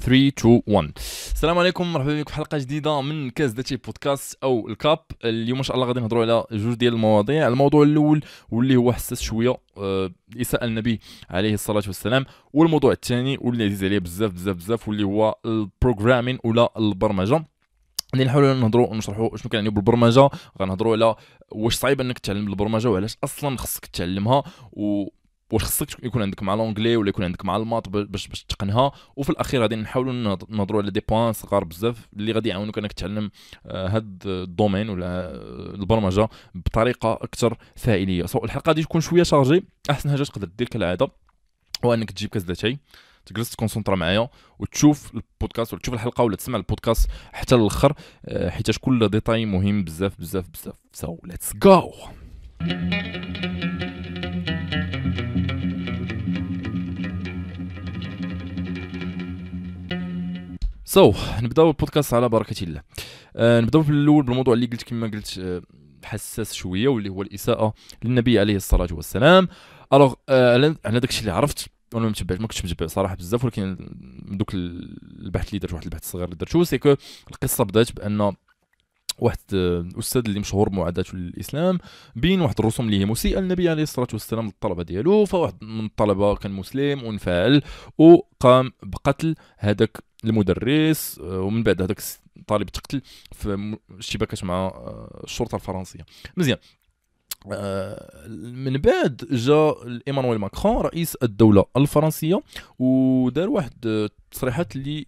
3 2 1 السلام عليكم مرحبا بكم في حلقة جديدة من كاس داتشي بودكاست أو الكاب. اليوم إن شاء الله غادي نهضروا على جوج ديال المواضيع. الموضوع الأول واللي هو حساس شوية آه، إساءة النبي عليه الصلاة والسلام. والموضوع الثاني واللي عزيز عليه بزاف بزاف بزاف واللي هو البروغرامين ولا البرمجة. غادي نحاولوا نهضروا ونشرحوا شنو كنعني بالبرمجة. غنهضروا على واش صعيب إنك تعلم البرمجة وعلاش أصلا خصك تعلمها و واش خصك يكون عندك مع l'anglais ولا يكون عندك مع les maths باش باش تقنها. وفي الأخير غادي نحاولوا نهضروا على des points صغار بزاف اللي غادي يعاونوك أنك تعلم هاد آه، ال domaine ولا آه، البرمجة بطريقة أكثر فاعلية. so الحلقة غادي تكون شوية chargée. أحسن حاجة تقدر دير كالعادة هو أنك تجيب كاس داتاي تجلس تconcentra معايا وتشوف البودكاست ولا تشوف الحلقة ولا تسمع البودكاست حتى للأخر آه، حيت كل détail مهم بزاف بزاف بزاف. so let's go so, نبداو البودكاست على بركة الله. آه نبداو في الأول بالموضوع اللي قلت كما قلت آه حساس شوية واللي هو الإساءة للنبي عليه الصلاة والسلام. alors آه على داكشي اللي عرفت وأنا ما متبعش ما كنتش متبع صراحة بزاف ولكن دوك البحث اللي درت واحد البحث الصغير اللي درتو c'est que القصة بدات بأن واحد الاستاذ اللي مشهور بمعاداة الإسلام بين واحد الرسوم اللي هي مسيئة للنبي عليه الصلاة والسلام للطلبه ديالو فواحد من الطلبة كان مسلم وانفعل وقام بقتل هذاك المدرس آه، ومن بعد هذاك الطالب تقتل في اشتباكات مع آه، الشرطة الفرنسية. مزيان. آه، من بعد جاء إيمانويل ماكرون رئيس الدولة الفرنسية ودار واحد التصريحات اللي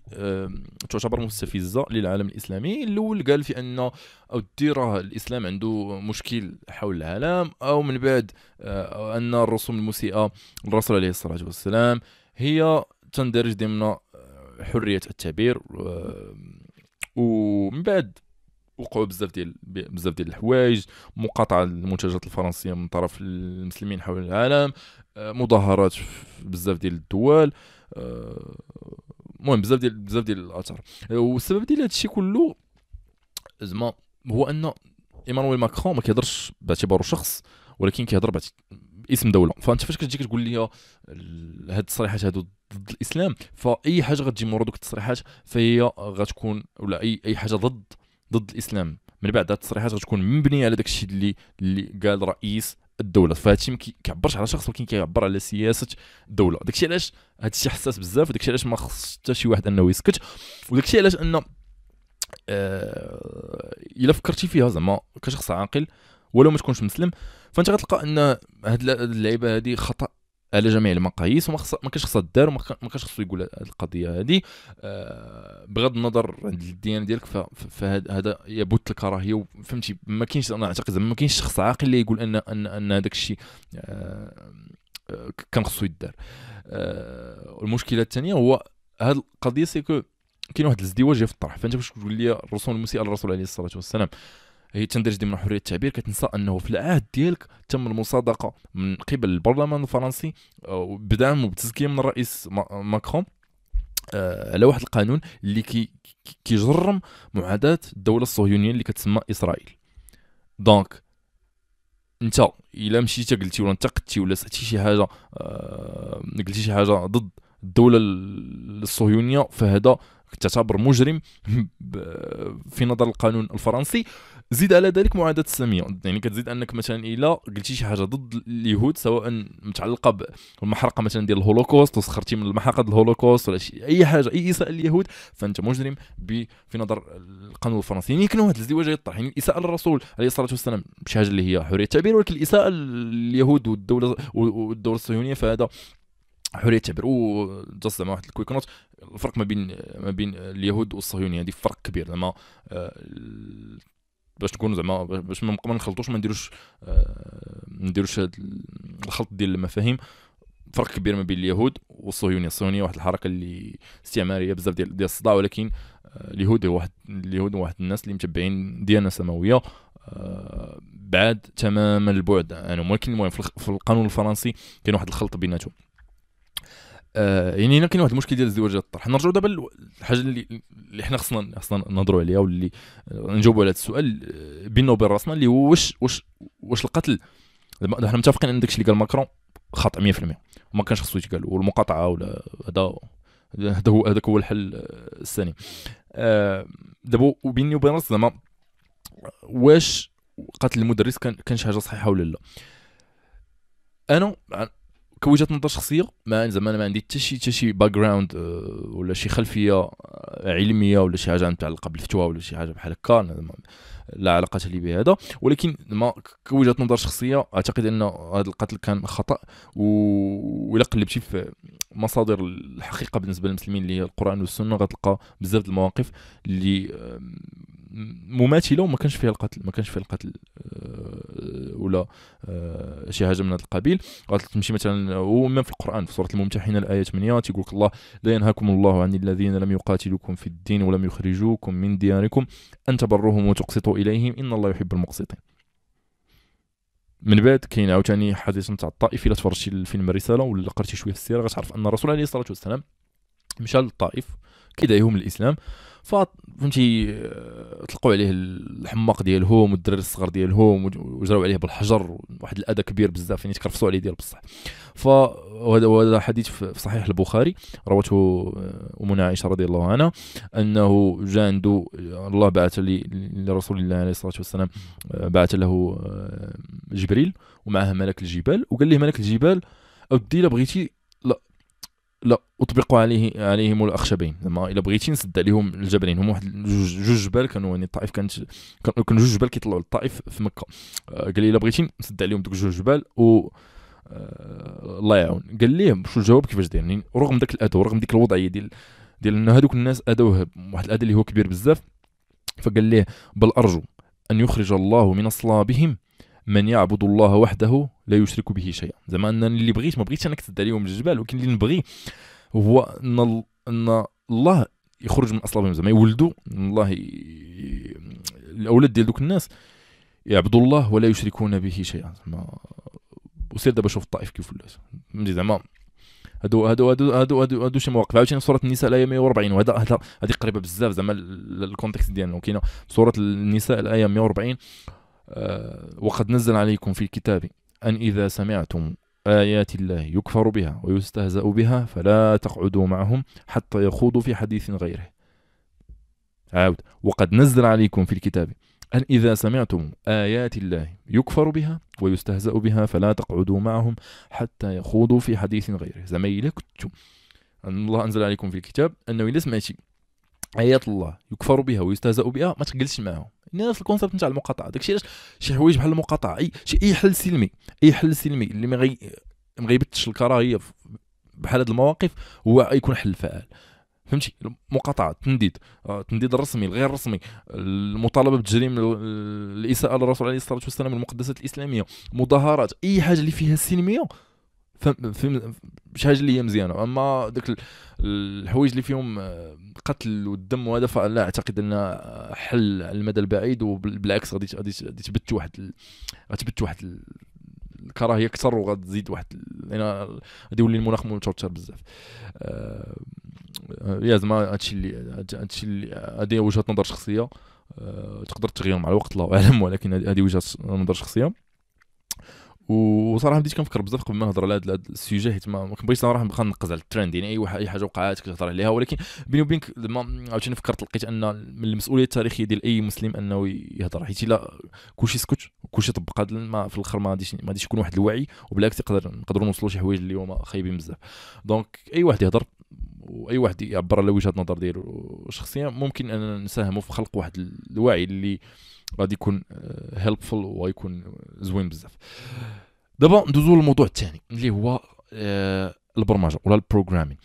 تعتبر مستفزة للعالم الإسلامي. الأول قال في أن أو راه الإسلام عنده مشكل حول العالم أو من بعد أن الرسوم المسيئه للرسول عليه الصلاة والسلام هي تندرج ضمن حرية التعبير ومن بعد وقعوا بزاف ديال بزاف ديال الحوايج مقاطعه المنتجات الفرنسية من طرف المسلمين حول العالم آه، مظاهرات في بزاف ديال الدول آه، المهم بزاف ديال بزاف ديال الآثار. والسبب ديال هادشي كله زعما هو أن إيمانويل ماكرون ما كيهضرش باعتباره شخص ولكن كيهضر باسم دولة. فأنت فاش كتجي كتقول لي هاد التصريحات هادو ضد الإسلام فأي حاجة غتجي مورا دوك التصريحات فهي غتكون ولا أي أي حاجة ضد ضد الإسلام. من بعد هاد التصريحات غتكون مبنية على داك الشيء اللي اللي قال رئيس الدولة. فهادشي ما كيعبرش على شخص ولكن كيعبر على سياسة الدولة. داكشي علاش هادشي حساس بزاف وداكشي علاش ما خص حتى شي واحد أنه يسكت وداكشي علاش أن آه إلا فكرتي فيها زعما كشخص عاقل ولو ما تكونش مسلم فانت غتلقى ان هاد اللعيبة هذه خطأ على جميع المقاييس وما ما كانش خصها دار وما كانش خصو يقول هذه القضية هذه آه بغض النظر عند الديانه ديالك فهذا يبث الكراهيه فهمتي ما كاينش أنا أعتقد ما كاينش شخص عاقل اللي يقول ان ان أن هذاك الشيء آه كان خصو يدار. آه المشكلة الثانية هو هذه القضية c'est que كاين واحد الازدواج في الطرح. فأنت باش تقول لي الرسول المسيء للرسول عليه الصلاة والسلام؟ هي تندرج ضمن حرية التعبير كتنسى أنه في العهد ديالك تم المصادقة من قبل البرلمان الفرنسي آه، بدعم وبتزكية من الرئيس ماكرون. آه، على واحد القانون اللي كي كيجرم معاداة الدولة الصهيونية اللي كتسمى إسرائيل. donc أنت إلا مشيتي قلتي ولا انتقدتي ولا سألتي شي حاجة آه قلتي شي حاجة ضد الدولة الصهيونية فهذا تعتبر مجرم في نظر القانون الفرنسي. زيد على ذلك معاداه السامية. يعني كتزيد أنك مثلا إلا قلتي شي حاجة ضد اليهود سواء متعلقة بالمحرقه مثلا ديال الهولوكوست وسخرتي من المحرقه الهولوكوست ولا شي أي حاجة أي إساءة لليهود فأنت مجرم في نظر القانون الفرنسي. يعني كاين واحد الازدواج يطرح. يعني الاساءه للرسول عليه الصلاة والسلام شي حاجة اللي هي حرية التعبير ولكن الإساءة لليهود والدولة والدولة الصهيونية فهذا حرية التعبير و juste زعما واحد ال quick note الفرق ما بين ما بين اليهود والصهيونيه هذه فرق كبير. زعما آه، باش تكونوا زعما باش ما نخلطوش ما نديروش آه، ما نديروش هذا الخلط ديال المفاهيم. فرق كبير ما بين اليهود والصهيونيه الصهيونيه واحد الحركة اللي استعمارية بزاف ديال ديال الصداع. ولكن آه، اليهود هو واحد اليهود واحد الناس اللي متبعين ديانة سماوية بعاد تماما البعد عنهم. ولكن المهم في القانون الفرنسي كاين واحد الخلط بيناتهم. آه يعني هنا كاين واحد المشكل ديال الازدواجات الطرح. نرجعوا دابا للحاجه اللي اللي حنا خصنا خصنا نهضروا عليها واللي نجاوبوا على هذا السؤال آه، بيننا وبين راسنا اللي هو واش واش واش القتل؟ حنا متفقين ان داكشي اللي قال ماكرون خطا 100% وما كانش خصو يتقال والمقاطعة ولا هذا هذا هو هذاك هو الحل الثاني. آه، دابا وبيني وبين راسي زعما واش قتل المدرس كان كان شي حاجة صحيحة ولا لا؟ أنا كوجهة نظر شخصية؟ ما زعما أنا ما عندي حتى شي حتى شي background ولا شي خلفية آه، علمية ولا شي حاجة متعلقة بالفتوى ولا شي حاجة بحال هكا لا علاقة لي بهذا. ولكن ما كوجهة نظر شخصية أعتقد أن هذا القتل كان خطأ وإلا قلبتي في مصادر الحقيقة بالنسبة للمسلمين اللي هي القرآن والسنة غتلقى بزاف المواقف اللي مماثله وما كانش فيها القتل ما كانش فيها القتل آه، ولا آه، شي حاجة من هذا القبيل. غتمشي مثلا ومن في القرآن في سورة الممتحنة الآية 8 تيقول الله لا ينهاكم الله عن الذين لم يقاتلوكم في الدين ولم يخرجوكم من دياركم أن تبروهم وتقسطوا إليهم إن الله يحب المقسطين. من بعد كاين عاوتاني حديث نتاع الطائف الا تفرجتي الفيلم الرساله ولا قريتي شوية في السيرة غتعرف أن الرسول عليه الصلاة والسلام مشى للطائف كيدعيهم للإسلام. فهمتي طلقوا عليه الحماق ديالهم والدراري الصغار ديالهم وجراو عليه بالحجر واحد الاذى كبير بزاف يعني تكرفصوا عليه ديال بصح. فهذا هذا حديث في صحيح البخاري روته امنا عائشة رضي الله عنها أنه جاء عنده الله بعث لرسول الله عليه الصلاة والسلام بعث له جبريل ومعه ملك الجبال وقال له ملك الجبال اودي إلا بغيتي لا أطبقوا عليه عليهم الأخشبين. زعما إلا بغيتي نسد عليهم الجبلين. هما واحد جوج جبال كانوا يعني الطائف كانت كانوا جوج جبال كيطلعوا للطائف في مكة. آه، قال لي إلا بغيتي نسد عليهم دوك جوج جبال و آه، الله يعاون. قال ليه شو الجواب؟ كيفاش داير؟ يعني رغم ذاك الاذى ورغم ديك الوضعية ديال ديال إن هذوك الناس اذوه واحد الاذى اللي هو كبير بزاف فقال ليه بل أرجو أن يخرج الله من أصلابهم من يعبد الله وحده لا يشرك به شيئا. زعما أن اللي بغيت ما بغيتش أنا كتد عليهم الجبال ولكن اللي نبغي هو أن أن الله يخرج من أصلابهم. زعما يولدوا الله ي... الأولاد ديال دوك الناس يعبدوا الله ولا يشركون به شيئا. زعما وسير دابا شوف الطائف كيف ولات. فهمتي؟ زعما هادو هادو هادو هادو هادو, هادو شي مواقف. عاوتاني سوره النساء الايه 140 وهذا هذا هذه قريبة بزاف زعما ال context ديالنا. كاينة سوره النساء الايه 140 آه، وقد نزل عليكم في الكتاب. أن إذا سمعتم آيات الله يكفر بها ويستهزأ بها فلا تقعدوا معهم حتى يخوضوا في حديث غيره. عاود. وقد نزل عليكم في الكتاب أن إذا سمعتم آيات الله يكفر بها ويستهزأ بها فلا تقعدوا معهم حتى يخوضوا في حديث غيره. زميلة كنتم أن الله أنزل عليكم في الكتاب أنه إذا سمعتي آيات الله يكفر بها ويستهزأ بها ما تقلش معهم. نفس الكونسيبت نتاع المقاطعة. داكشي علاش؟ شي حوايج بحال المقاطعة. أي شي أي حل سلمي. أي حل سلمي اللي ما ما غيبتش الكراهية بحال هاد المواقف هو يكون حل فعال فهمتي؟ المقاطعة التنديد. آه، التنديد الرسمي الغير رسمي. المطالبة بتجريم الإساءة للرسول عليه الصلاة والسلام المقدسات الإسلامية مظاهرات. أي حاجة اللي فيها سلمية فهم شي حاجة اللي هي مزيانة. اما داك الحوايج اللي فيهم آه، قتل والدم وهذا فلا أعتقد ان حل على المدى البعيد وبالعكس غادي غادي تبت واحد غتبت واحد الكراهية أكثر وغتزيد واحد يعني غادي يولي المناخ متوتر بزاف. آه يا زعما هادشي اللي هادشي اللي هذه وجهة نظر شخصية. آه تقدر تغير مع الوقت الله أعلم ولكن هذه وجهة نظر شخصية. وصراحة بديت كنفكر بزاف قبل ما نهضر على هذا السوجي حيت ما كنبغيش صراحة نبقى نقز على الترند يعني أي أي حاجة وقعات كتهضر عليها ولكن بيني وبينك لما عاوتاني فكرت لقيت أن من المسؤولية التاريخية ديال أي مسلم أنه يهضر حيت إلا كلشي سكت وكلشي طبق هذا ما في الآخر ما غاديش ما غاديش يكون واحد الوعي وبالعكس يقدر نقدروا نوصلوا شي حوايج اللي هما خايبين بزاف. donc أي واحد يهضر وأي واحد يعبر على وجهة النظر ديالو الشخصيه ممكن اننا نساهموا في خلق واحد الوعي اللي غادي يكون helpful ويكون زوين بزاف. دابا ندوزو للموضوع الثاني اللي هو آه البرمجة ولا ال programming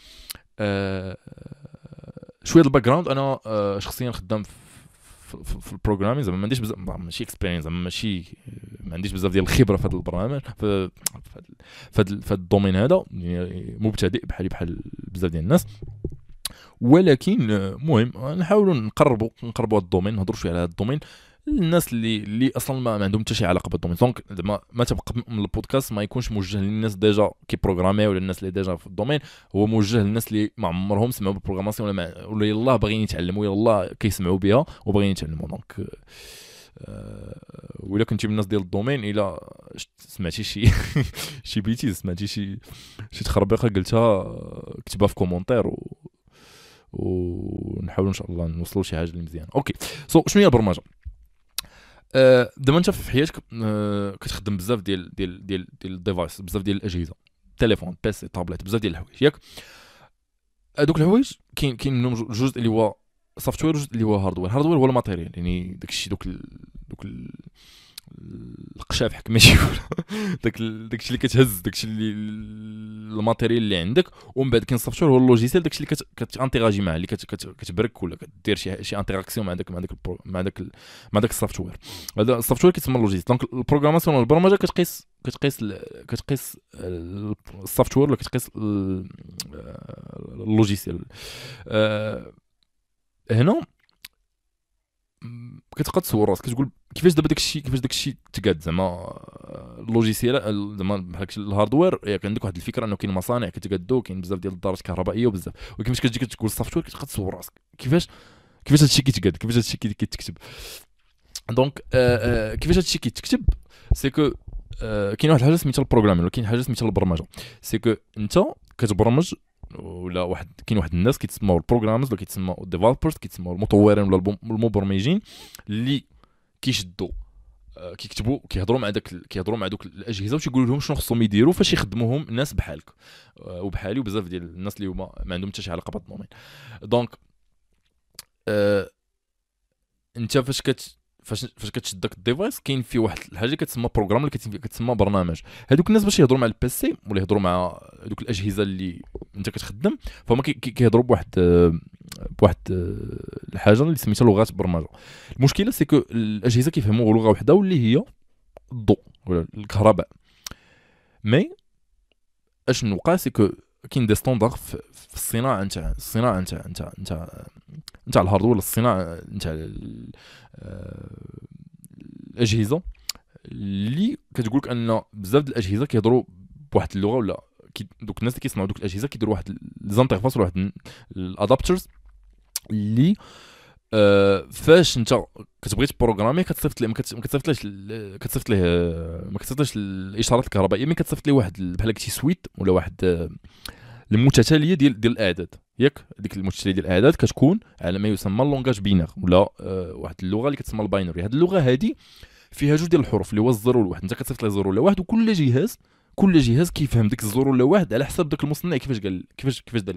آه شوية ال background أنا آه شخصيا خدام في في, ال programming زعما ما عنديش بزاف ماشي experience زعما ماشي ما عنديش بزاف ديال الخبرة في هذا البرنامج في في هذا ال domaine هذا يعني مبتدئ بحالي بحال بزاف ديال الناس. ولكن المهم نحاولوا نقربوا نقربوا هذا ال domaine نهضروا شوية على هذا ال domaine. الناس اللي اللي أصلا ما عندهم حتى شي علاقة ب ال domaine. donc زعما ما تبقى من البودكاست ما يكونش موجه للناس déjà كي programmer ولا الناس اللي déjà في ال domaine. هو موجه للناس اللي ما عمرهم سمعوا ب ال programmation ولا ما ولا يلاه باغيين يتعلموا يلاه كيسمعوا بها وباغيين يتعلموا. donc أه ولا كنتي من الناس ديال ال domaine إلا سمعتي شي شي bêtise سمعتي شي شي تخربيقة قلتها كتبها في commentaire و ونحاولوا إن شاء الله نوصلوا لشي حاجة مزيانة. okay so, شنو هي البرمجة؟ آه دابا انت في حياتك آه كتخدم بزاف ديال ديال ديال ديال ال device بزاف ديال الأجهزة تليفون PC tablette بزاف ديال الحوايج ياك؟ هذوك الحوايج كاين كاين منهم جزء اللي هو software وجزء اللي هو hardware hardware هو ال matériel يعني داكشي دوك ال... دوك ال... القشاف حك ماشي داك داكشي اللي كتهز داكشي اللي ال matériel اللي عندك ومن بعد ال software هو ال logiciel داكشي اللي كت interagir معاه اللي كتبرك ولا كدير شي شي interaction مع داك مع داك مع داك مع داك ال software. هذا ال software كيتسمى ال logiciel. donc ال programmation البرمجه كتقيس كتقيس كتقيس ال software ولا كتقيس ال logiciel. آه، هنا كتبقى تصور راسك كتقول كيفاش دابا داك الشيء كيفاش داك الشيء تقاد زعما ال logiciel زعما بحال ال hardware ياك عندك واحد الفكرة إنه كاين مصانع كتقادو كاين بزاف ديال الدارات الكهربائيه وبزاف. وكيفاش كتجي كتقول ال software كتبقى تصور راسك. كيفاش؟ كيفاش هادشي كيتقاد؟ كيفاش هادشي كيتكتب؟ donc آه آه كيفاش هادشي كيتكتب؟ c'est que آه كاين واحد الحاجة سميتها ال programming ولا كاين حاجة سميتها البرمجة. c'est que أنت كتبرمج ولا واحد كاين واحد الناس كيتسموا ال programmers ولا كيتسموا ال developers كيتسموا المطورين ولا المبرمجين اللي كيشدوا آه، كيكتبوا كيهضروا مع داك كيهضروا مع دوك الأجهزة وتيقولوا لهم شنو خصهم يديروا فاش يخدموهم ناس بحالك آه، وبحالي وبزاف ديال الناس اللي هما ما عندهم حتى شي علاقة بهذا ال domaine donc آه انت فاش كت فاش فاش كتشد داك ال device كاين فيه واحد الحاجة كتسمى programme اللي كتسمى برنامج. هذوك الناس باش يهضروا مع ال PC ولا يهضروا مع دوك الأجهزة اللي انت كتخدم فهما كيهضروا بواحد بواحد الحاجة اللي سميتها لغات برمجة. المشكلة c'est que الأجهزة كيفهموا لغة واحدة واللي هي الضوء ولا الكهرباء. mais أشنو وقع c'est que كاين des standards في الصناعة نتاع الصناعة نتاع نتاع نتاع نتاع ال hardware الصناعة نتاع الاجهزه اللي كتقول لك أن بزاف ديال الأجهزة كيهضروا بواحد اللغة ولا دوك الناس اللي كيصنعوا دوك الأجهزة كيديروا واحد les interfaces ولا واحد ال adapters اللي آه فاش أنت كتبغي ت programmer كتصيفط ليه ما كتصيفطليش كتصيفط ليه ما كتصيفطليش الإشارات الكهربائية mais كتصيفط ليه واحد بحال هكا suite ولا واحد المتتالية ديال ديال الأعداد. ياك ديك المتتاليه ديال الأعداد كتكون على ما يسمى ال langage binaire ولا آه واحد اللغة اللي كتسمى ال binary. هذه اللغة هذه فيها جوج ديال الحروف اللي هو ال zéro والواحد. انت كتصيفط ليه zéro ولا واحد وكل جهاز كل جهاز كيفهم ديك ال zéro ولا واحد على حسب داك المصنع كيفاش قال كيفاش كيفاش دار.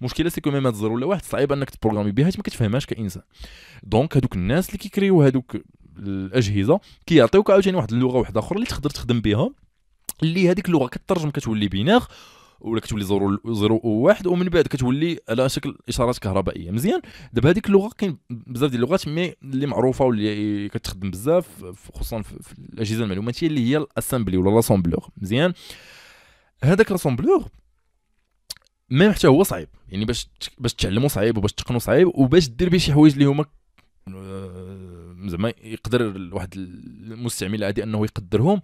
المشكلة c'est même هاد zéro ولا واحد صعيب انك ت programmer بها ما كتفهمهاش كإنسان. donc هادوك الناس اللي كي créer و هادوك الأجهزة كيعطيوك عاوتاني واحد اللغة واحدة أخرى اللي تقدر تخدم بها اللي هذيك اللغة كترجم كتولي binaire ولا كتولي zéro zéro واحد ومن بعد كتولي على شكل إشارات كهربائية. مزيان؟ دابا هذيك اللغة كاين بزاف ديال اللغات مي اللي معروفة واللي كتخدم بزاف خصوصا في الأجهزة المعلوماتية اللي هي الأسامبلي ولا لاسامبلور مزيان؟ هذاك لاسامبلور ميم حتى هو صعيب. يعني باش باش تعلمو صعيب وباش تقنو صعيب وباش دير به شي حوايج اللي هما آه، زعما يقدر واحد المستعمل العادي أنه يقدرهم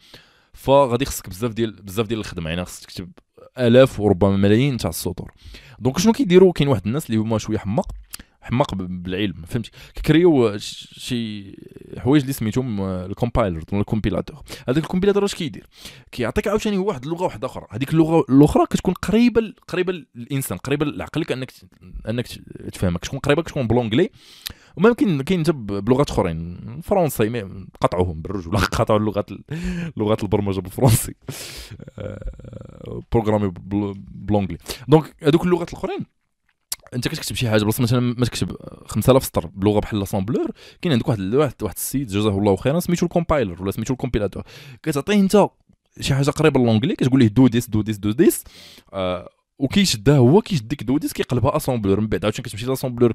فغادي خصك بزاف ديال بزاف ديال الخدمة. يعني خصك تكتب آلاف وربما ملايين تاع السطور. donc شنو كيديروا؟ كاين واحد الناس اللي هما شوية حماق حماق بالعلم فهمتي؟ كي créer و شي حوايج اللي سميتهم ال compiler ولا ال compilateur. هذاك ال compilateur اش كيدير؟ كيعطيك عاوتاني هو واحد اللغة واحدة أخرى. هذيك اللغة الأخرى كتكون قريبة قريبة للإنسان قريبة لعقلك أنك أنك تفهمك كتكون قريبة كتكون ب l'anglais كاين حتى بلغات أخرين. français قطعوهم بالرجل. قطعوا اللغات لغات البرمجة بالفرنسي. programmer ب l'anglais donc هذوك اللغات الأخرين أنت كتكتب شي حاجة بلاصة مثلا ما تكتب 5000 سطر بلغة بحال l'assembleur كاين عندك واحد واحد واحد السيد جزاه الله خيرا سميتو ال compiler ولا سميتو ال compilateur كتعطيه أنت شي حاجة قريبة ل l'anglais كتقول ليه do this do this do this آه وكيشدها هو كيشد ديك كيقلبها assembleur من بعد عاوتاني كتمشي l'assembleur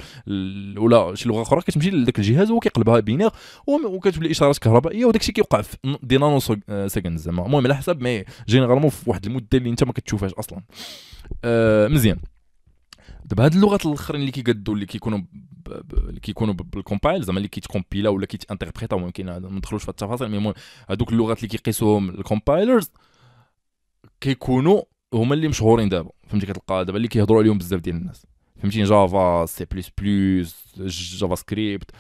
ولا شي لغة أخرى كتمشي لذاك الجهاز هو كيقلبها binaire وكتولي إشارات كهربائية وداك الشيء كيوقع في des nanosecondes زعما. المهم على حسب mais généralement في واحد المدة اللي انت ما كتشوفهاش أصلا. آه مزيان. دابا هاد اللغات الأخرين اللي كيقادوا اللي كيكونوا اللي كيكونوا بال compile زعما اللي كيت compiler ولا كيت interpréter ممكن ما ندخلوش في التفاصيل المهم هادوك اللغات اللي كيقيسوهم ال compilers كيكونوا هما اللي مشهورين دابا. فهمتي كتلقى دابا اللي كيهضروا عليهم بزاف ديال الناس. فهمتي Java C plus plus JavaScript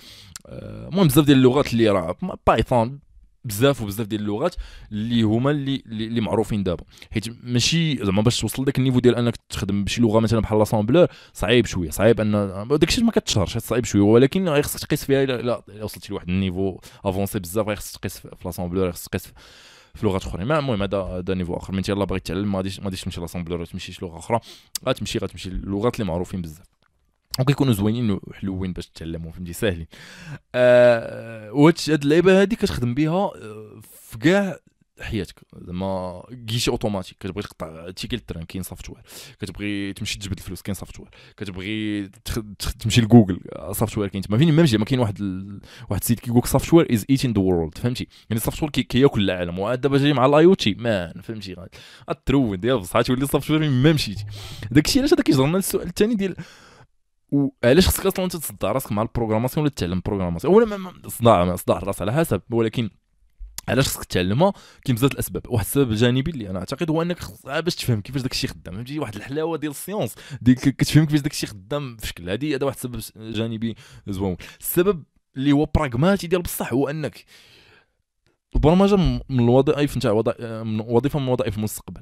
المهم بزاف ديال اللغات اللي راه Python بزاف وبزاف ديال اللغات اللي هما اللي اللي معروفين دابا. حيت ماشي زعما باش توصل داك ال niveau ديال أنك تخدم بشي لغة مثلا بحال l'assembleur صعيب شوية. صعيب ان داكشي ما كتشهرش؟ صعيب شوية. ولكن خصك تقيس فيها الا وصلتي لواحد ال niveau avancé بزاف خصك تقيس في l'assembleur خصك تقيس في لغات أخرى. المهم هذا هذا niveau آخر. من يلاه باغي تتعلم ما غاديش ما غاديش تمشي l'assembleur تمشي شي لغة أخرى. غتمشي غتمشي اللغات اللي معروفين بزاف. وكيكونوا زوينين وحلوين باش تتعلموا فهمتي؟ ساهلين. آه هاد اللعيبة هادي كتخدم بها آه، في كاع حياتك. زعما كيشي اوتوماتيك. كتبغي تقطع تيكي التران كاين سوفتوير كتبغي تمشي تجبد الفلوس كاين سوفتوير كتبغي تمشي لجوجل سوفتوير كاين. تما فين؟ ماشي ما كاين واحد ال... واحد السيد كيقول لك سوفتوير از ايتين ذا وورلد فهمتي؟ يعني السوفتوير كياكل العالم. وعاد دابا جاي مع الاي أو تي مان فهمتي؟ غترون ديال بصح تولي سوفتوير ما مشيتي. داكشي علاش هذا كيجرنا السؤال الثاني ديال وعلاش خصك أصلا أنت تصدع راسك مع ال programmation ولا تتعلم programmation؟ ولا صداع صداع الراس على حسب. ولكن علاش خصك تعلمها؟ كاين بزاف الأسباب. واحد السبب الجانبي اللي أنا أعتقد هو أنك باش تفهم كيفاش داك الشيء خدام. فهمتي؟ واحد الحلاوة ديال ال science. ديك كتفهم كيفاش داك الشيء خدام في شكل. هذه هذا واحد السبب جانبي زوين. السبب اللي هو pragmatique ديال بصح هو أنك البرمجة من الوظائف نتاع وظيفة من وظائف المستقبل.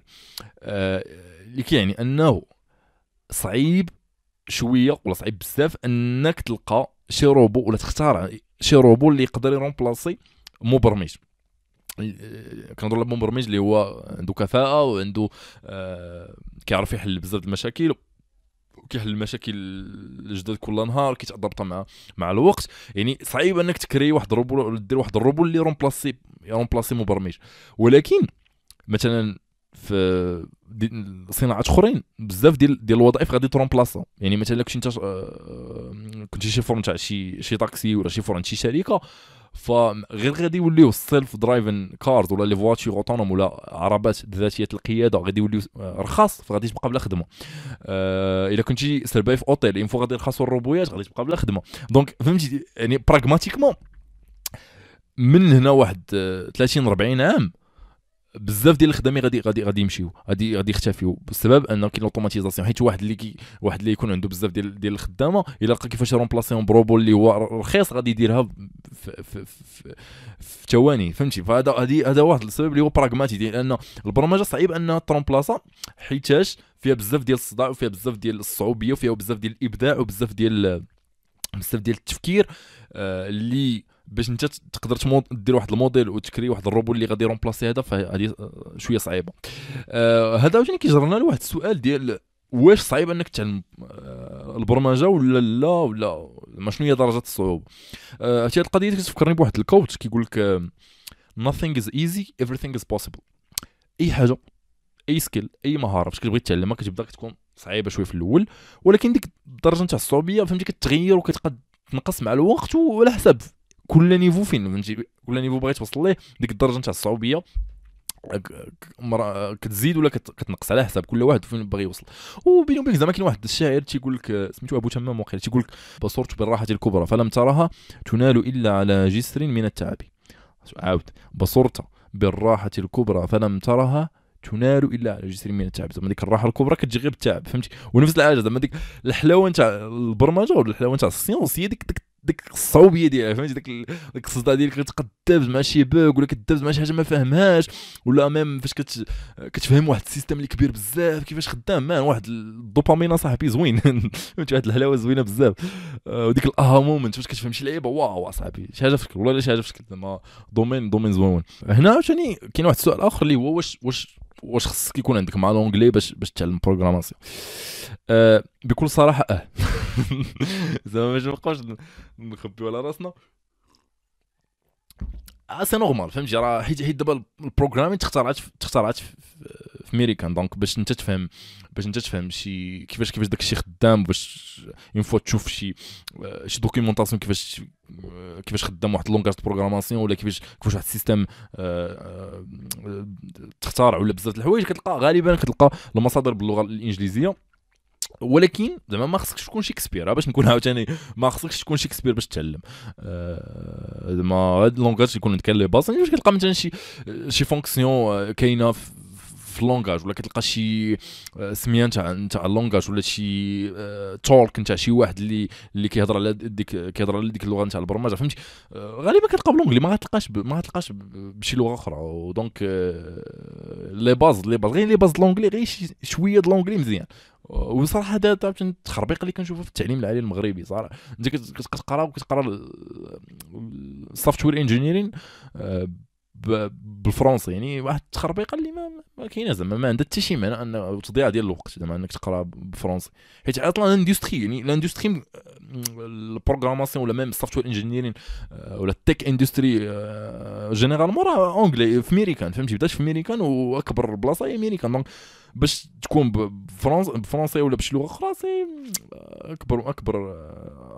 آه، اللي كيعني أنه صعيب شوية ولا صعيب بزاف أنك تلقى شي روبو ولا تختار شي روبو اللي يقدر يرومplacer مبرمج. كنهضر على مبرمج اللي هو عنده كفاءة وعنده آه كيعرف يحل بزاف المشاكل كيحل المشاكل الجدد كل نهار كي تادابطا مع مع الوقت. يعني صعيب انك تكري واحد الروبو دير واحد الروبو اللي remplacer يرومبلاسي مبرمج ولكن مثلا في صناعات أخرين بزاف ديال ديال الوظائف غادي ترومبلاسا. يعني مثلا كنت انت آه، كنتي شي firme تاع شي شي طاكسي ولا شي firme شي شركة فغير غادي يوليو ال self-driving cars ولا les voitures autonomes ولا عربات ذاتيه القيادة غادي يوليو رخاص فغادي تبقى بلا خدمة. آه إلا كنتي serveur في hôtel enfin غادي يرخصوا الروبويات غادي تبقى بلا خدمة. donc فهمتي؟ يعني pragmatiquement من هنا واحد 30 40 عام بزاف ديال الخدامي غادي غادي غادي يمشيو غادي غادي يختفيو. بسبب ان كاين ال automatisation حيت واحد اللي كي واحد اللي يكون عنده بزاف ديال ديال الخدامة إلا لقى كيفاش يرومبلاسيون بروبو اللي هو رخيص غادي يديرها في ثواني فهمتي؟ فهذا هذا واحد السبب اللي هو pragmatique لأن البرمجة صعيب انها ترومبلاسا حيتاش فيها بزاف ديال الصداع وفيها بزاف ديال الصعوبية وفيها بزاف ديال الإبداع وبزاف ديال بزاف ديال التفكير آه اللي باش انت تقدر دير واحد الموديل وتكري واحد الروبو اللي غادي يرومبلاسي هذا فهذه شوية صعيبة. آه هذا عاوتاني كيجرنا لواحد السؤال ديال واش صعيب انك تعلم آه البرمجة ولا لا ولا ما شنو هي درجة الصعوبة؟ آه هذه القضية كتفكرني بواحد ال quote كيقول لك nothing is easy everything is possible. أي حاجة أي skill أي مهارة فاش كتبغي تعلمها كتبدا كتكون صعيبة شوية في الأول. ولكن ديك الدرجة نتاع الصعوبية فهمتي كتغير وكتقد تنقص مع الوقت وعلى حسب كل نيفو فين؟ فهمتي كل نيفو بغيت توصل ليه؟ ديك الدرجة نتاع الصعوبية. كتزيد ولا كتنقص على حساب كل واحد فين باغي يوصل. وبيني وبينك زعما كاين واحد الشاعر تيقول لك سميتو أبو تمام وقيل تيقول لك بصرت بالراحة الكبرى فلم ترها تنال إلا على جسر من التعب. عاود. بصرت بالراحة الكبرى فلم ترها تنال إلا على جسر من التعب. زعما ديك الراحة الكبرى كتجي غير بالتعب فهمتي؟ ونفس الحاجة زعما ديك الحلاوة نتاع البرمجة ولا الحلاوة نتاع ال science هي ديك ديك ديك الصعوبيه ديالها فهمتي؟ ديك ديك الصداع ديالك كتدبز مع شي bug ولا كتدبز مع شي حاجة ما فاهمهاش ولا même فاش كت كتفهم واحد ال système اللي كبير بزاف كيفاش خدام man واحد الدوبامين صاحبي زوين. فهمتي؟ واحد الحلاوة زوينة بزاف. آه، وديك ال aha moment فاش كتفهم شي لعيبة wow أصاحبي شي حاجة شكل ولا شي حاجة شكل زعما domaine domaine زوين. هنا عاوتاني كاين واحد السؤال آخر اللي هو واش واش واش خصك يكون عندك مع l'anglais باش باش تعلم programmation أه بكل صراحة آه. زعما باش نبقاوش نخبيو على راسنا. c'est normal فهمتي؟ راه حيت حيت دابا ال programming تخترعات تخترعات في ميريكان donc باش أنت تفهم باش أنت تفهم شي كيفاش كيفاش داك الشيء خدام باش une fois تشوف شي شي documentation كيفاش كيفاش خدام واحد langage programmation ولا كيفاش كيفاش واحد ال système تخترع ولا بزاف الحوايج كتلقى غالبا كتلقى المصادر باللغة الإنجليزية. ولكن زعما ما خصكش تكون شكسبير باش نكون عاوتاني ما خصكش تكون شكسبير باش تتعلم. زعما هاد ال langage يكون عندك لي يعني واش كتلقى مثلا شي شي fonction كاينة في ال langage ولا كتلقى شي آه، سمية نتاع نتاع ال langage ولا شي talk نتاع شي واحد اللي اللي كيهضر على ديك كيهضر على ديك اللغة نتاع البرمجة فهمتي؟ غالبا كتلقى ب l'anglais ما غتلقاش ما غتلقاش بشي لغة أخرى و donc les bases les bases غير les bases l'anglais غير شوية د مزيان. وصراحة هذا التخربيق اللي كنشوفه في التعليم العالي المغربي صراحة. أنت كتقرأ وكتقرأ ال software engineering بالفرنسي يعني واحد التخربيقه اللي ما, ما كاينة زعما ما عندها حتى شي معنى أن تضيع ديال الوقت زعما أنك تقرأ بالفرنسي. حيت أصلا ال industry يعني ال industry ال programmation ولا même ال software engineering ولا ال tech industry généralement راه anglais في ميريكان فهمتي؟ بدات في ميريكان وأكبر بلاصة هي ميريكان donc باش تكون بفرنسي ولا بشي لغة أخرى c'est اكبر أكبر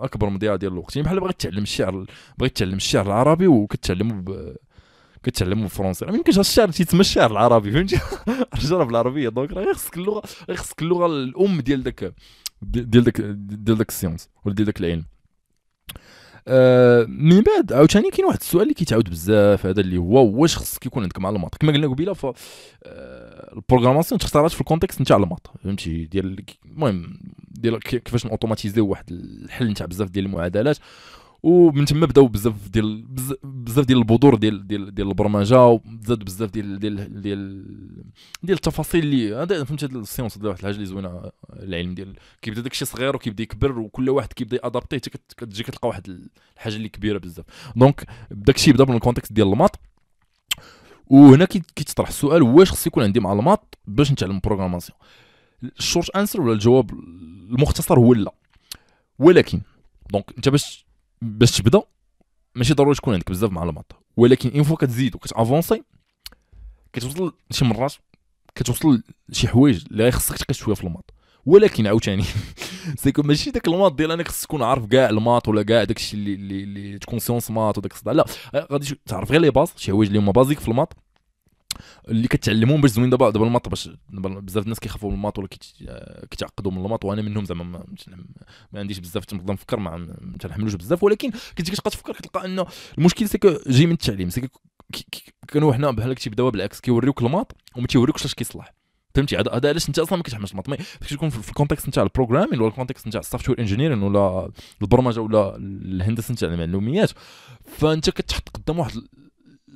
أكبر مضيعة ديال الوقت. يعني بحال بغيت تعلم الشعر بغيت تعلم الشعر العربي وكتعلمه كتعلموا بالفرنسي ما يمكنش الشعر تيتسمى الشعر العربي فهمتي؟ راه بالعربيه donc راه خصك اللغة خصك اللغة الأم ديال داك ديال داك ديال داك ال science ولا ديال داك العلم. آه من بعد عاوتاني كاين واحد السؤال اللي كيتعاود بزاف هذا اللي هو واش خصك يكون عندك معلومات كما قلنا قبيلة ف آه ال programmation تخترعات في ال contexte نتاع ال maths فهمتي؟ ديال المهم ديال كيفاش نوتوماتيزيو واحد الحل نتاع بزاف ديال المعادلات. ومن تما بداو بزاف ديال بزاف ديال البذور ديال ديال ديال البرمجة وزاد بزاف ديال ديال ديال ديال التفاصيل اللي هذا فهمت هذا ال science واحد الحاجة اللي زوينة العلم ديال كيبدا داكشي صغير وكيبدا يكبر وكل واحد كيبدا يادابتي حتى كتجي كتلقى واحد الحاجة اللي كبيرة بزاف. donc داكشي يبدا من ال contexte ديال ال maths. وهنا كيتطرح السؤال واش خص يكون عندي معلومات باش نتعلم programmation ال short answer ولا الجواب المختصر هو لا. ولكن donc انت باش باش تبدا ماشي ضروري تكون عندك بزاف معلومات ولكن une fois كتزيد وكت avancer كتوصل شي مرات كتوصل لشي حوايج اللي خصك تقيس شوية في ال maths. ولكن عاوتاني c'est que ماشي داك ال maths ديال أنك خصك تكون عارف كاع ال maths ولا كاع داكشي اللي اللي, اللي تكون sciences maths وداك الصداع لا غادي تعرف غير les bases شي حوايج اللي هما basiques في ال maths اللي كتعلمهم باش زوين دابا دابا ال maths باش بزاف الناس كيخافوا من ال maths ولا كيتعقدوا من ال maths وأنا منهم زعما ما, ما عنديش بزاف تنبدا نفكر ما تنحملوش بزاف ولكن كتجي كتبقى تفكر كتلقى ان المشكل c'est que جاي من التعليم c'est que كانوا حنا بحال تيبداو بالعكس كيوريوك ال maths وما تيوريوكش اش كيصلح. فهمتي؟ هذا علاش أنت أصلا ما كتحملش ال maths. mais تكون في ال contexte نتاع ال programming ولا ال contexte نتاع ال software engineering ولا البرمجة ولا الهندسة نتاع المعلوميات فأنت كتحط قدام واحد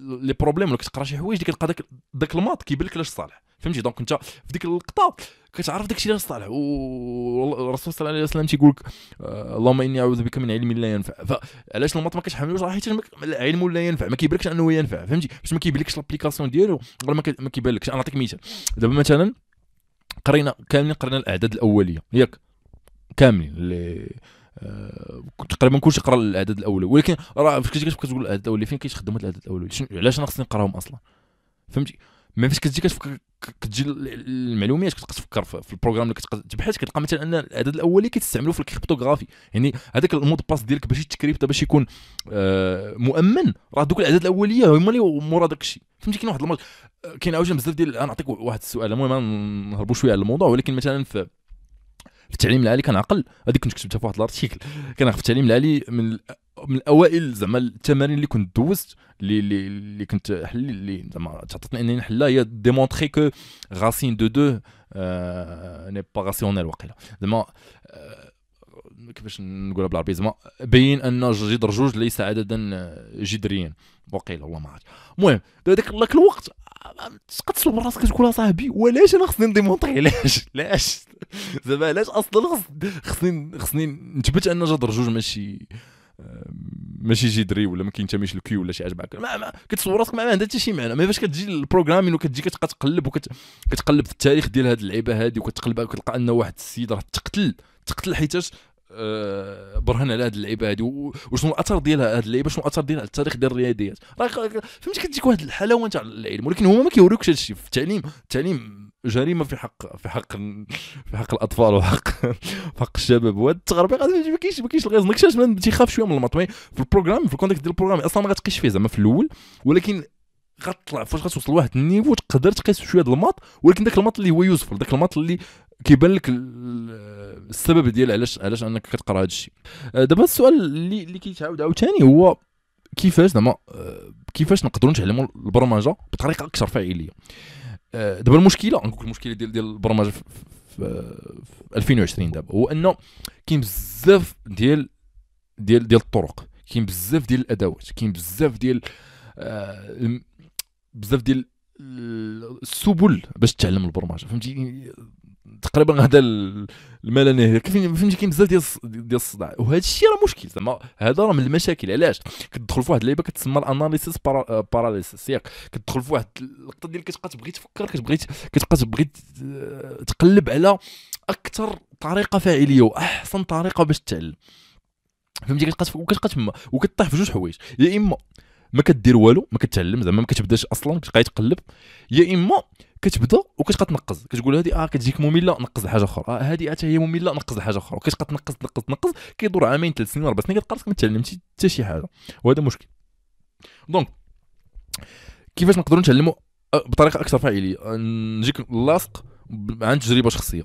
les problèmes ولا كتقرا شي حوايج كتلقى داك داك ال maths كيبان لك علاش صالح. فهمتي؟ donc انت في ديك اللقطة كتعرف داك الشيء علاش صالح. والرسول صلى الله عليه وسلم تيقول لك آه، اللهم إني أعوذ بك من علم لا ينفع. فعلاش ال maths ما كتحملوش راه حيت العلم لا ينفع. ما كيبانلكش أنه ينفع. فهمتي؟ باش ما كيبانلكش l'application ديالو ولا ما كيبانلكش. أنا نعطيك مثال. دابا مثلا قرينا كاملين قرينا الأعداد الأولية. ياك. كاملين. اللي تقريبا كلشي قرأ الأعداد الاولي ولكن راه فاش كتجي كتقول الأعداد الاولي فين كيتخدموا الأعداد الاولي علاش أنا خصني نقراهم أصلا؟ فهمتي؟ ما فاش كتجي كتفكر كتجي المعلومات كتبقى تفكر في ال programming اللي كتبحث كتلقى مثلا أن الأعداد الاولي كيتستعملوا في ال cryptographie. يعني هذاك ال mot de passe ديالك باش يت crypter باش يكون آه مؤمن راه دوك الأعداد الأولية هما اللي مورا داك الشيء. فهمتي؟ كاين واحد كاين عاوتاني بزاف ديال نعطيك واحد السؤال المهم نهربوا شوية على الموضوع ولكن مثلا في في التعليم العالي كنعقل هذيك كنت كتبتها في واحد ال article كان في التعليم العالي من من الأوائل زعما التمارين اللي كنت دوزت اللي اللي, اللي كنت اللي زعما تعطتني إنني نحلها هي démontrer que racine de deux n'est pas rationnel واقيلا. زعما آه، كيفاش نقولها بالعربي زعما بين أن جذر جوج ليس عددا جذريا وقيل والله ما عرفت. المهم ذاك الوقت تصور راسك تقول صاحبي؟ ولاش أنا خصني ن démontrer علاش علاش زعما علاش أصلا خصني خصني نثبت أن جذر جوج ماشي ماشي جدري ولا ما كينتميش لل Q ولا شي حاجة بحال ما, ما كتصور راسك ما عندها حتى شي معنى. ما فاش كتجي ال programming وكتجي كتبقى تقلب وكتقلب في التاريخ ديال هذه اللعيبة هذه وكتقلب كتلقى ان واحد السيد راه تقتل تقتل حيتاش آه، برهن على هذه اللعيبة هذه وشنو الأثر ديالها هذه اللعيبة شنو الأثر ديالها على التاريخ ديال الرياضيات راه فهمتي كتجيك واحد الحلاوه تاع العلم ولكن هما ما كيوريوكش هذا الشيء. في التعليم التعليم جريمة في حق في حق في حق الأطفال وحق في حق الشباب. وهذا التغربيق ما كاينش ما كاينش الغيظ نكشاش تيخاف شوية من المطمي في البروغرام في الكونتكست ديال البروغرام أصلا ما غتقيش فيه زعما في الأول ولكن غتطلع فاش غتوصل لواحد النيفو تقدر تقيس شوية د الماط ولكن ذاك الماط اللي هو يوسفل ذاك الماط اللي كيبان لك السبب ديال علاش علاش أنك كتقرأ هذا الشيء. آه، دابا السؤال اللي اللي كيتعاود عاوتاني هو كيفاش زعما آه، كيفاش نقدروا نتعلموا البرمجة بطريقة أكثر فاعلية؟ آه، دابا المشكلة نقول المشكلة ديال ديال البرمجة في, في, في 2020 دابا. هو أنه كاين بزاف ديال ديال ديال الطرق كاين بزاف ديال الأدوات كاين بزاف ديال بزاف ديال السبل باش تعلم البرمجة فهمتي؟ تقريبا هذا المال نهايه فهمتي كاين بزاف ديال ديال الصداع. وهذا الشيء راه مشكل زعما. هذا راه من المشاكل. علاش؟ كتدخل في واحد اللعيبه كتسمى الأناليسيس باراليسيس. ياك كتدخل في واحد اللقطة ديال كتبقى تبغي تفكر كتبغي كتبقى تبغي تقلب على أكثر طريقة فاعلية وأحسن طريقة باش تتعلم فهمتي؟ كتبقى وكتبقى تما وكطيح في جوج حوايج. يا إما ما كدير والو ما كتعلم زعما ما كتبداش أصلا كتبقى تقلب يا إما كتبدا وكتبقى تنقز كتقول هذه آه كتجيك مملة نقز لحاجه أخرى. آه هذه حتى هي مملة نقز لحاجه أخرى. وكتبقى تنقز تنقز تنقز كيدور عامين ثلاث سنين أربع سنين كتلقى راسك ما تعلمتي حتى شي حاجة. وهذا مشكل. donc كيفاش نقدروا نتعلموا آه، بطريقة أكثر فاعلية. آه، نجيك لاصق عن تجربة شخصية.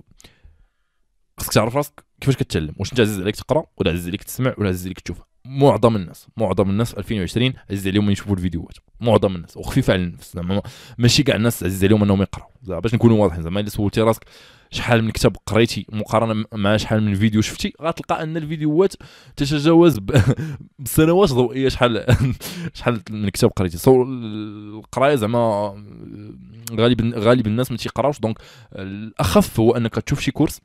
خاصك تعرف راسك كيفاش كتعلم. واش أنت عزيز عليك تقرأ ولا عزيز عليك تسمع ولا عزيز عليك تشوف. معظم الناس معظم الناس 2020 عزيز عليهم يشوفوا الفيديوهات. معظم الناس وخفيفه على النفس زعما. ماشي كاع الناس عزيز عليهم أنهم يقراوا زعما باش نكونوا واضحين زعما إلا سولتي راسك شحال من كتاب قريتي مقارنة مع شحال من فيديو شفتي غتلقى أن الفيديوهات تتجاوز بسنوات ضوئية شحال شحال من كتاب قريتي. صور القراية زعما غالب غالب الناس ما تيقراوش. donc الأخف هو أنك تشوف شي course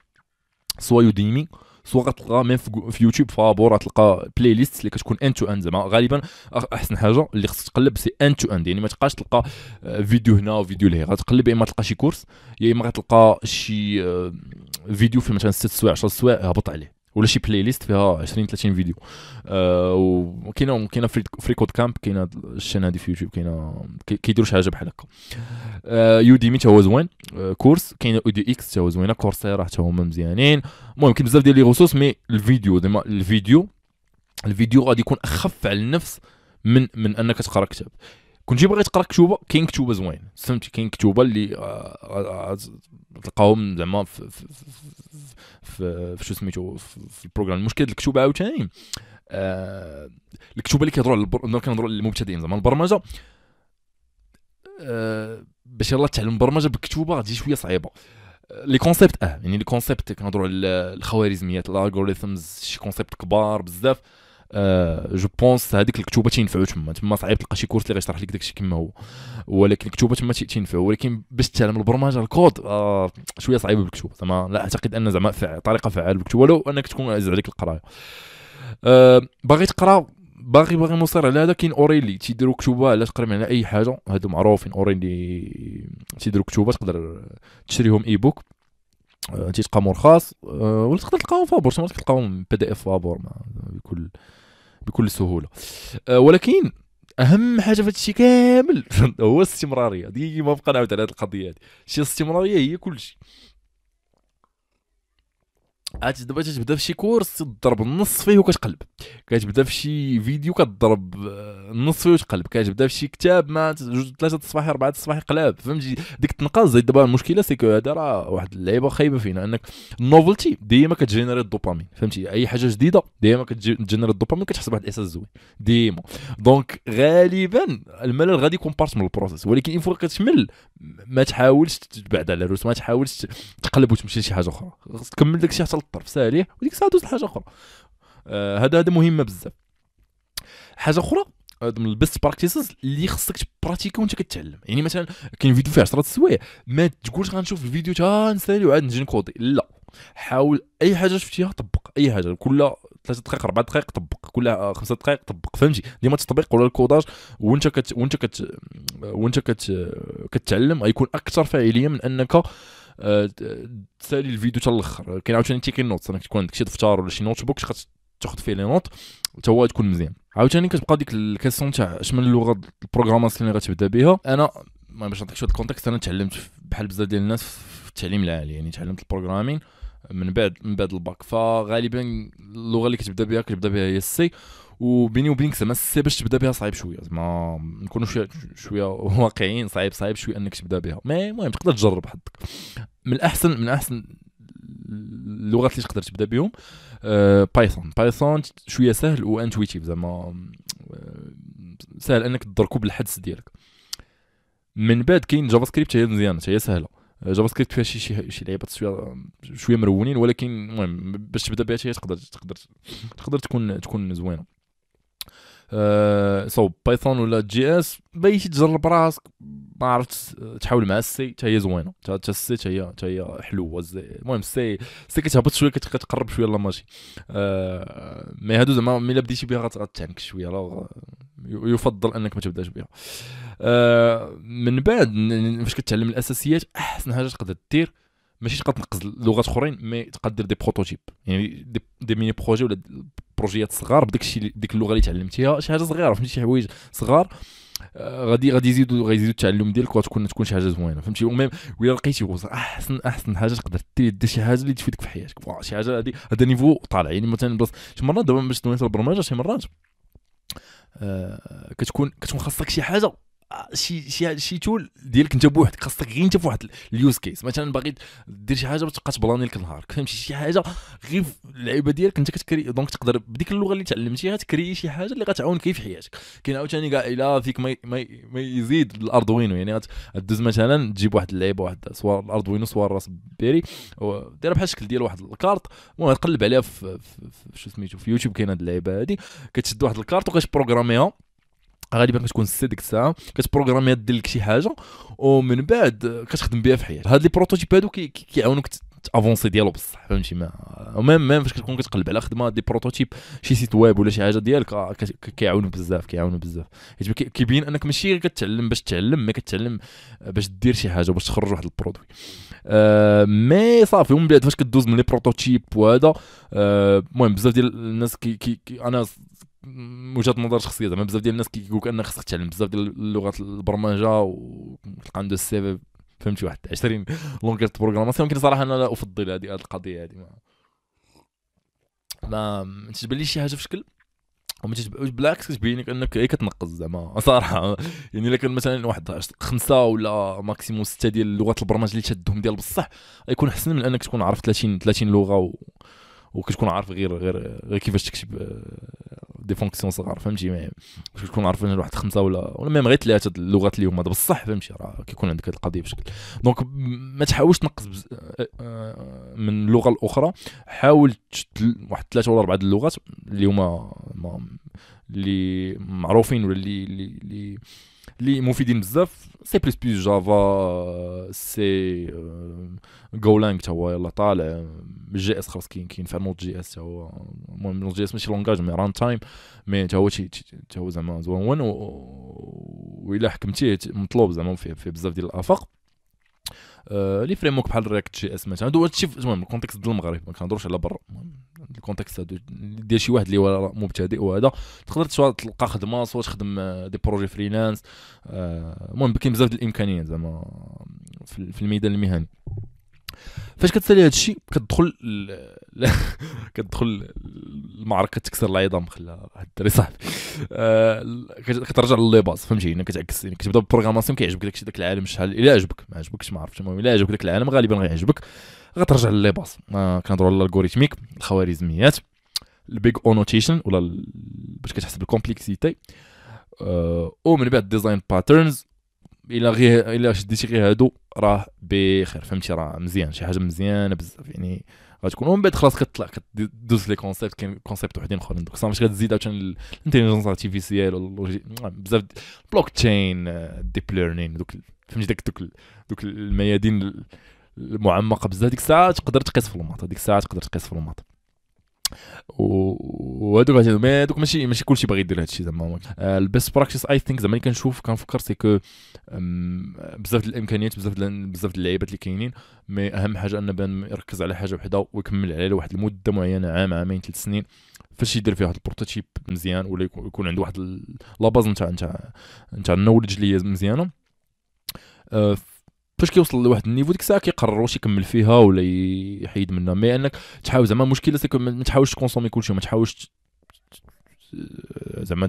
soit Udemy soit غتلقى même في يوتيوب فابور غتلقى playlist اللي كتكون end to end زعما. غالبا أحسن حاجة اللي خصك تقلب c'est end to end يعني ما تبقاش تلقى آه، فيديو هنا وفيديو لهي غتقلب يا إما تلقى شي course يا إما غتلقى شي آه، فيديو في مثلا 6 سوايع 10 سوايع هبط عليه. ولا شي playlist فيها 20 30 فيديو. وكاينه كاينة freeCodeCamp كاينة ال chaîne هذه في يوتيوب كاينة كيديروا شي حاجة بحال هكا. أه Udemy حتى هو زوين. أه كورس كاينة edX حتى هو زوينة. Coursera حتى هما مزيانين. المهم كاين بزاف ديال les ressources mais الفيديو ديما الفيديو الفيديو غادي يكون أخف على النفس من من أنك تقرا كتاب. كنتي باغي تقرا كتوبة كاين كتوبة زوين. فهمتي؟ كاين كتوبة اللي آه، آه، تلقاهم زعما في في, في, شو سميتو في ال programming. المشكل الكتوبة عاوتاني آه الكتوبة اللي كيهضروا على. كنهضروا للمبتدئين زعما البرمجة آه باش يلاه تعلم البرمجه بالكتوبة غادي شوية صعيبة. les concepts آه يعني les concepts كنهضروا على الخوارزميات ال algorithms شي concepts كبار بزاف. je pense هذيك الكتوبة تينفعوا تما. تما صعيب تلقى شي course اللي غيشرح لك داكشي كما هو. ولكن الكتوبة تما تينفعوا ولكن باش تعلم البرمجة الكود آه شوية صعيبه بالكتوبة. زعما لا أعتقد أن زعما طريقة فعالة بالكتوبة ولو أنك تكون عزيز عليك القراية. آه باغي تقرا باغي باغي مصر على هذا كاين O'Reilly. تيديروا كتوبة على تقريبا على أي حاجة. هادو معروفين O'Reilly تيديروا كتوبة تقدر تشريهم ebook أه تيتلقى مرخص أه ولا تقدر تلقاهم فابور تقدر تلقاهم PDF فابور بكل بكل سهولة. أه ولكن أهم حاجة في هذا الشيء كامل هو الاستمرارية. ديما بقى نعاود على هذه القضية هذه. هي كل شيء. عاد دابا تبدا في شي كورس تضرب النص فيه وكتقلب. كتبدا في شي فيديو كتضرب النص فيه وتقلب. كتبدا في شي كتاب ما جوج ثلاثة الصباح أربعة الصباح قلاب. فهمتي؟ ديك التنقاص زيد دابا المشكلة سي هذا راه واحد اللعيبة خايبة فينا. أنك ال novelty ديما كتجينيري الدوبامين فهمتي؟ أي حاجة جديدة ديما كتجينيري الدوبامين كتحس بواحد الاحساس زوين. ديما. donc غالبا الملل غادي يكون part من ال process ولكن une fois كتمل ما تحاولش تبعد على الروس ما تحاولش تقلب وتمشي لشي حاجة أخرى. تكمل داك الشيء حتى للطرف ساليه وديك الساعة دوز لحاجة أخرى. آه هذا هذا مهمه بزاف. حاجة أخرى من ال best practices اللي خصك تبراتيكي وأنت كتعلم. يعني مثلا كاين فيديو فيه 10 سوايع ما تقولش غنشوف الفيديو تا نسالي وعاد نجي نكودي. لا. حاول أي حاجة شفتيها طبق. أي حاجة. كل ثلاث دقائق أربع دقائق طبق. كل خمسة دقائق طبق. فهمتي؟ ديما التطبيق ولا ال codage وأنت كت وأنت كت وأنت كت كتعلم غيكون أكثر فاعلية من أنك تسالي الفيديو حتى الآخر. كاين عاوتاني take note انك تكون عندك شي دفتر ولا شي notebook تاخذ فيه les notes حتى هو تكون مزيان. عاوتاني كتبقى ديك ال question تاع اش من اللغة ال programmation اللي غتبدا بها أنا باش نعطيك شوية ال context أنا تعلمت بحال بزاف ديال الناس في التعليم العالي يعني تعلمت ال programming من بعد من بعد الباك. فغالبا اللغة اللي كتبدا بها كتبدا بها هي ال C وبيني وبينك زعما باش تبدا بها صعيب شوية زعما نكونوا شوية شوية واقعيين صعيب صعيب شوية إنك تبدا بها. mais المهم تقدر تجرب حظك من الأحسن من احسن اللغات اللي تقدر تبدا بهم Python Python شوية سهل و intuitive زعما آه، سهل إنك تدركو بالحدس ديالك. من بعد كاين JavaScript هي مزيانة هي سهلة. JavaScript فيها شي شي, شي لعيبات شوية شوية مرونين ولكن المهم باش تبدا بها تقدر تقدر تقدر تكون تكون زوينة. so Python ولا JS؟ بغيتي تجرب راسك. ما عرفت تحاول مع ال C حتى هي زوينة. حتى ال C حتى هي حتى هي حلوة المهم ال C ال C كتهبط شوية كتقرب شوية لا ماشي. أه mais هادو زعما ملي بديتي بها غتعنك شوية. يفضل أنك ما تبداش بها. أه من بعد فاش كتعلم الأساسيات أحسن حاجة تقدر دير ماشي تقدر تنقز لغات اخرين mais تقدر دير des prototypes. يعني des, des mini projets ولا بروجيات صغار بداك الشيء ديك اللغة اللي تعلمتيها شي حاجة صغيرة فهمتي؟ شي حوايج صغار. آه، غادي غادي يزيدوا غيزيدوا التعلم ديالك وتكون تكون شي حاجة زوينة فهمتي؟ و même ولا لقيتي احسن أحسن حاجة تقدر دير شي حاجة اللي تفيدك في حياتك. شي حاجة هذه هذا niveau طالع. يعني مثلا بس شي مرات دابا باش دوينت البرمجه شي مرات آه كتكون كتكون خاصك شي حاجة شي شي شي tool ديالك انت بوحدك خاصك غير انت فواحد ال use case مثلا باغي دير شي حاجة بتبقى تبلاني لك نهارك فهمتي؟ شي حاجة غير اللعيبة ديالك انت كتكري donc تقدر بديك اللغة اللي تعلمتيها تكري شي حاجة اللي غتعاونك في حياتك. كاين عاوتاني كاع إلا فيك ما ما يزيد ال Arduino يعني غدوز مثلا تجيب واحد اللعيبة واحد سواء ال Arduino سواء ال Raspberry ديرها بحال الشكل ديال واحد الكارت المهم تقلب عليها في, في, في شو سميتو في يوتيوب كاين هاد اللعيبة هادي كتشد واحد الكارت وكتبروغراميها غالبا كتكون ديك الساعة كتبروغرامي دير لك شي حاجة ومن بعد كتخدم بها في حياتك. هاد les prototypes هادو كيعاونوك تأفونسي ديالو بصح فهمتي؟ ما ميم ميم فاش كتكون كتقلب على خدمة des prototypes شي site web ولا شي حاجة ديالك كيعاونوا بزاف كيعاونوا بزاف. حيت كيبين أنك ماشي غير كتعلم باش تعلم mais كتعلم باش دير شي حاجة باش تخرج واحد ال produit. آه mais صافي ومن بعد فاش كدوز من les prototypes وهذا المهم آه بزاف ديال الناس كي, كي, كي أنا وجهة نظر شخصية زعما بزاف ديال الناس كيقول لك انك خصك تعلم بزاف ديال لغات البرمجة وتلقى عنده ال CV فهمتي واحد 20 langages programmation ولكن صراحة أنا لا أفضل هذه القضية هذه ما ما تجبر لي شي حاجة في شكل وما بالعكس كتبين لك أنك كتنقص زعما صراحة. يعني إلا كان مثلا واحد خمسة ولا maximum ستة ديال لغات البرمجة اللي تشدهم ديال بصح غيكون احسن من أنك تكون عارف 30 30 لغة و... وكتكون عارف غير غير غير كيفاش تكتب des fonctions صغار فهمتي؟ باش تكون عارف واحد خمسه ولا ولا même غير ثلاثة اللغات اللي هما بصح فهمتي؟ راه كيكون عندك هذه القضية بشكل. دونك ما تحاولش تنقص بز... آه، آه، من اللغة الأخرى حاول واحد ثلاثة ولا أربعة اللغات اللي هما اللي معروفين ولا اللي اللي اللي مفيدين بزاف. سي بلس بلس جافا سي جولانج تا هو يلا طالع. JS خلاص كاين كاين فيها Node JS تا هو. المهم Node JS ماشي langage mais runtime mais تا هو تا هو زعما زوين وإلا حكمتيه مطلوب زعما فيه بزاف ديال الآفاق. آه les frameworks بحال React JS مثلا. هادو هادشي المهم ال context ديال المغرب ما كنهضروش على برا. ال context ديال شي واحد اللي هو مبتدئ وهذا. تقدر تلقى خدمة سواء تخدم des projets freelance. آه، المهم كاين بزاف ديال الإمكانيات زعما في الميدان المهني. فاش كتسالي هذا الشيء كتدخل كتدخل المعركة تكسر العظام خلا هاد الدري صاحبي. آه كترجع ل les bases فهمتي انك كتعكس يعني كتبدا بال programmation كيعجبك داكشي داك العالم شحال إلا عجبك. ما عجبكش ما عرفتش المهم إلا عجبك داك العالم غالبا غيعجبك. غترجع ل les bases آه كنهضروا على ال algorithmique الخوارزميات ال Big O notation ولا باش كتحسب ال complexity آه ومن بعد design patterns إلا غير إلا شديتي غير هادو راه بخير فهمتي؟ راه مزيان شي حاجة مزيانة بزاف يعني غتكون. ومن بعد خلاص كتطلع كدوز les concepts كاين concepts وحدين أخرين. دوك باش كتزيد عاوتاني ال intelligence artificielle بزاف blockchain deep learning دوك فهمتي؟ داك دوك دوك الميادين المعمقة بزاف. ديك الساعة تقدر تقيس في ال maths ديك الساعة تقدر تقيس في ال maths وهذوك mais هذوك ماشي ماشي كلشي باغي يدير هادشي زعما ال best practice I think زعما كنشوف كنفكر c'est que بزاف ديال الإمكانيات بزاف بزاف ديال اللعيبات اللي كاينين mais أهم حاجة أن بان يركز على حاجة وحدة ويكمل عليها لواحد المدة معينة عام عامين ثلاث سنين فاش يدير فيه واحد ال prototype مزيان ولا يكون عنده واحد la base نتاع نتاع نتاع ال knowledge اللي هي مزيانة. أه، فاش كيوصل لواحد ال niveau ديك الساعة كيقرر واش يكمل فيها ولا يحيد منها. mais أنك تحاول زعما المشكلة ما تحاولش ت consommer كلشي ما تحاولش زعما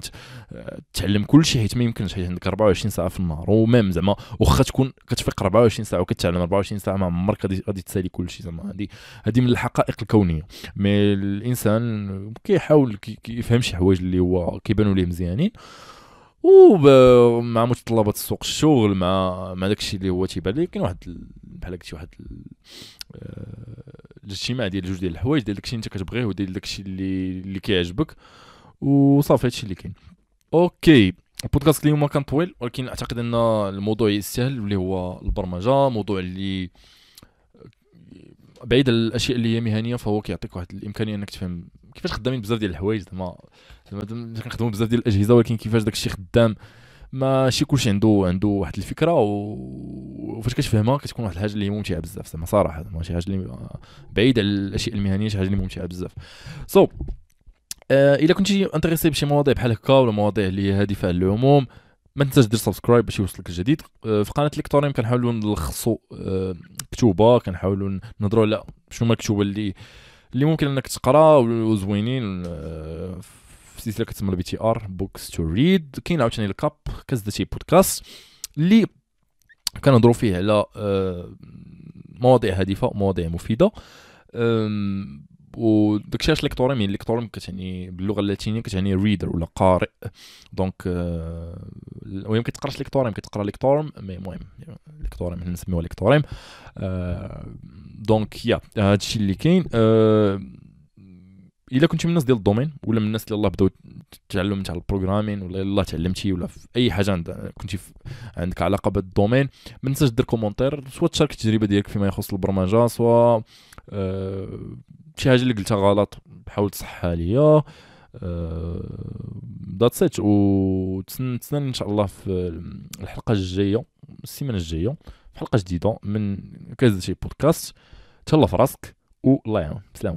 تعلم كل شيء حيت ما يمكنش حيت عندك 24 ساعة في النهار و même زعما واخا تكون كتفيق 24 ساعة وكتعلم 24 ساعة ما عمرك غادي تسالي كل شيء زعما. هذه هذه من الحقائق الكونية. mais الإنسان كيحاول كيفهم شي حوايج اللي هو كيبانوا ليه مزيانين. ومع متطلبات السوق الشغل مع مع داكشي اللي هو تيبان لي كاين واحد ال- بحال هكا واحد آه، الاجتماع ديال جوج ديال الحوايج ديال داكشي اللي انت كتبغيه وديال داكشي اللي اللي كيعجبك وصافي هادشي اللي كاين. Okay البودكاست اليوم كان طويل ولكن أعتقد أن الموضوع يستاهل اللي هو البرمجة موضوع اللي بعيد الأشياء اللي هي مهنية فهو كيعطيك واحد الإمكانية إنك تفهم كيفاش خدامين بزاف ديال الحوايج زعما زعما كنخدموا بزاف ديال الأجهزة ولكن كيفاش داك الشيء خدام ماشي كلشي عنده عنده واحد الفكرة. وفاش كتفهمها كتكون واحد الحاجة اللي ممتعة بزاف زعما صراحة زعما شي حاجة اللي بعيد على الأشياء المهنية شي حاجة اللي ممتعة بزاف so so, آه إلا كنتي intéressé بشي مواضيع بحال هكا ولا مواضيع اللي هادفه على العموم ما تنساش دير subscribe باش يوصلك الجديد آه، في قناة ليكتوريم كنحاولوا نلخصوا آه، كتوبة كنحاولوا نهضروا على شنو هما الكتوبة اللي اللي ممكن إنك تقرا وزوينين آه، في سلسلة كتسمى ال BTR books to read كاين عاوتاني الكاب كازدتي بودكاست اللي كنهضروا فيه على آه، مواضيع هادفة ومواضيع مفيدة. وداكشي علاش ليكتوريم يعني ليكتوريم كتعني باللغة اللاتينية كتعني reader ولا قارئ. donc آه، المهم كتقراش ليكتوريم كتقرا ليكتورم mais المهم ليكتوريم حنا نسميوها ليكتوريم آه، donc يا هادشي اللي كاين. آه، إلا كنتي من الناس ديال ال domaine ولا من الناس اللي يلاه بداو التعلم تاع ال programming ولا يلاه تعلمتي ولا في أي حاجة عند كنتي عندك علاقة بال domaine ما تنساش دير commentaire سواء تشارك التجربة ديالك فيما يخص البرمجة سواء آه، شي حاجة اللي قلتها غلط حاول تصحها ليا that's it وتسنى إن شاء الله في الحلقة الجاية السيمانة الجاية في حلقة جديدة من كازا شي بودكاست تهلا في راسك والله يعاون سلام.